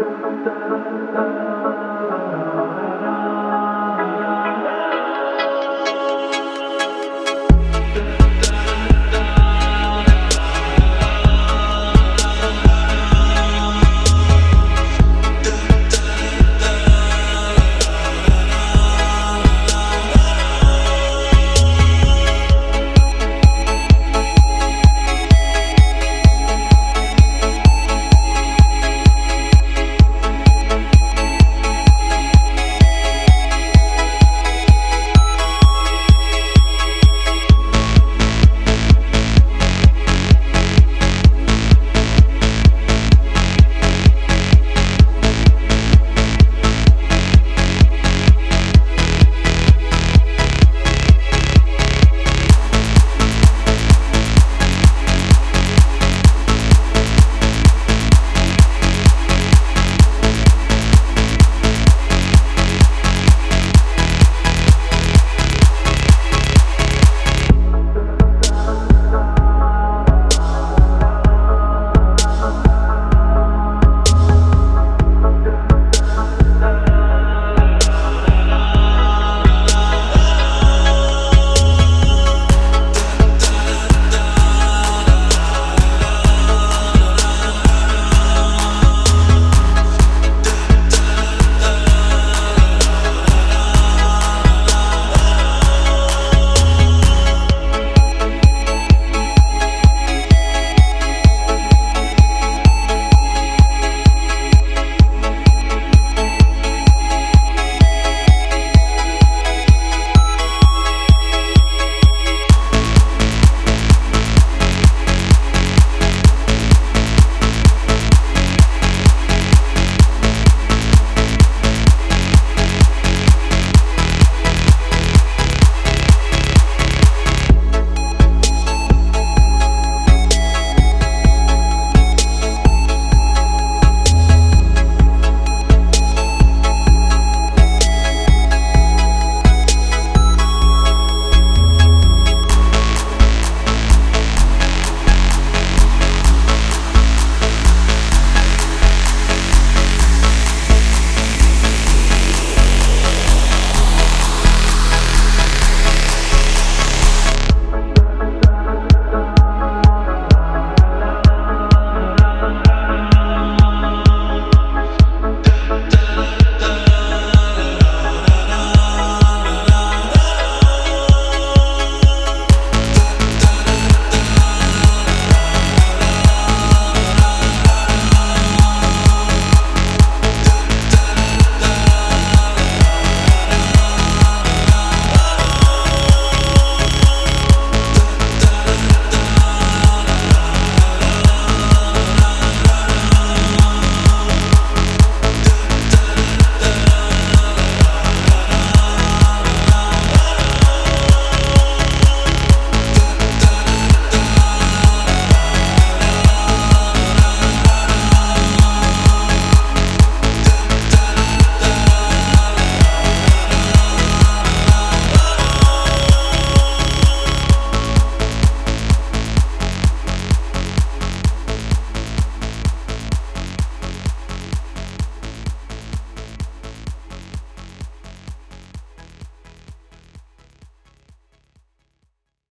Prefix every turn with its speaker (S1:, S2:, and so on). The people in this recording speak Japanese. S1: なるほど。